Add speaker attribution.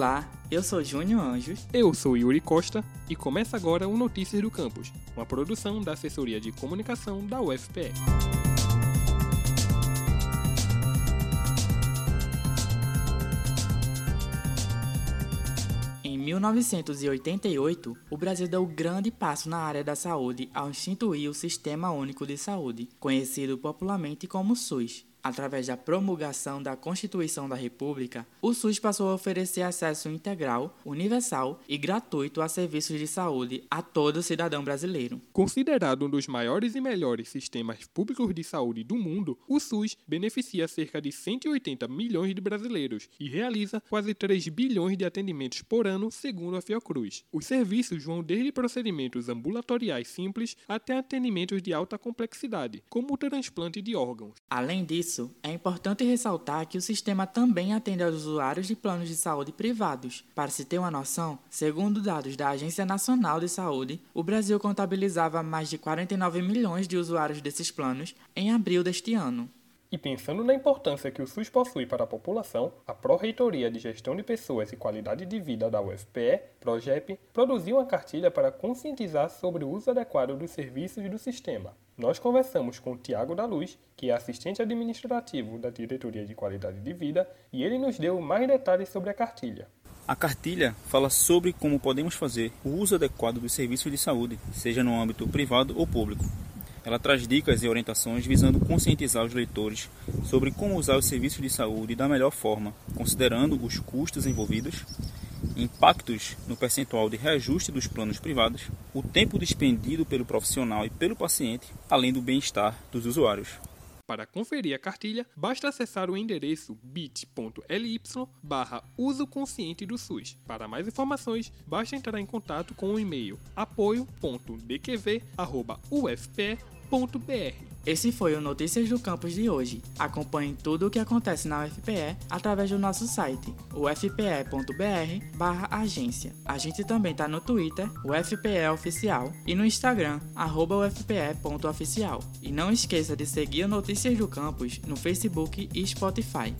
Speaker 1: Olá, eu sou Júnior Anjos.
Speaker 2: Eu sou Yuri Costa e começa agora o Notícias do Campus, uma produção da Assessoria de Comunicação da UFPE.
Speaker 1: Em 1988, o Brasil deu um grande passo na área da saúde ao instituir o Sistema Único de Saúde, conhecido popularmente como SUS. Através da promulgação da Constituição da República, o SUS passou a oferecer acesso integral, universal e gratuito a serviços de saúde a todo cidadão brasileiro.
Speaker 2: Considerado um dos maiores e melhores sistemas públicos de saúde do mundo, o SUS beneficia cerca de 180 milhões de brasileiros e realiza quase 3 bilhões de atendimentos por ano, segundo a Fiocruz. Os serviços vão desde procedimentos ambulatoriais simples até atendimentos de alta complexidade, como o transplante de órgãos.
Speaker 1: Além disso, isso, é importante ressaltar que o sistema também atende aos usuários de planos de saúde privados. Para se ter uma noção, segundo dados da Agência Nacional de Saúde, o Brasil contabilizava mais de 49 milhões de usuários desses planos em abril deste ano.
Speaker 2: E pensando na importância que o SUS possui para a população, a Pró-Reitoria de Gestão de Pessoas e Qualidade de Vida da UFPE, PROGEP, produziu uma cartilha para conscientizar sobre o uso adequado dos serviços do sistema. Nós conversamos com Tiago da Luz, que é assistente administrativo da Diretoria de Qualidade de Vida, e ele nos deu mais detalhes sobre a cartilha.
Speaker 3: A cartilha fala sobre como podemos fazer o uso adequado dos serviços de saúde, seja no âmbito privado ou público. Ela traz dicas e orientações visando conscientizar os leitores sobre como usar os serviços de saúde da melhor forma, considerando os custos envolvidos, impactos no percentual de reajuste dos planos privados, o tempo despendido pelo profissional e pelo paciente, além do bem-estar dos usuários.
Speaker 2: Para conferir a cartilha, basta acessar o endereço bit.ly barra uso consciente do SUS. Para mais informações, basta entrar em contato com o e-mail apoio.dqv.ufpe.br.
Speaker 1: Esse foi o Notícias do Campus de hoje. Acompanhe tudo o que acontece na UFPE através do nosso site, ufpe.br/agência. A gente também está no Twitter, UFPE Oficial, e no Instagram, ufpe.oficial. E não esqueça de seguir o Notícias do Campus no Facebook e Spotify.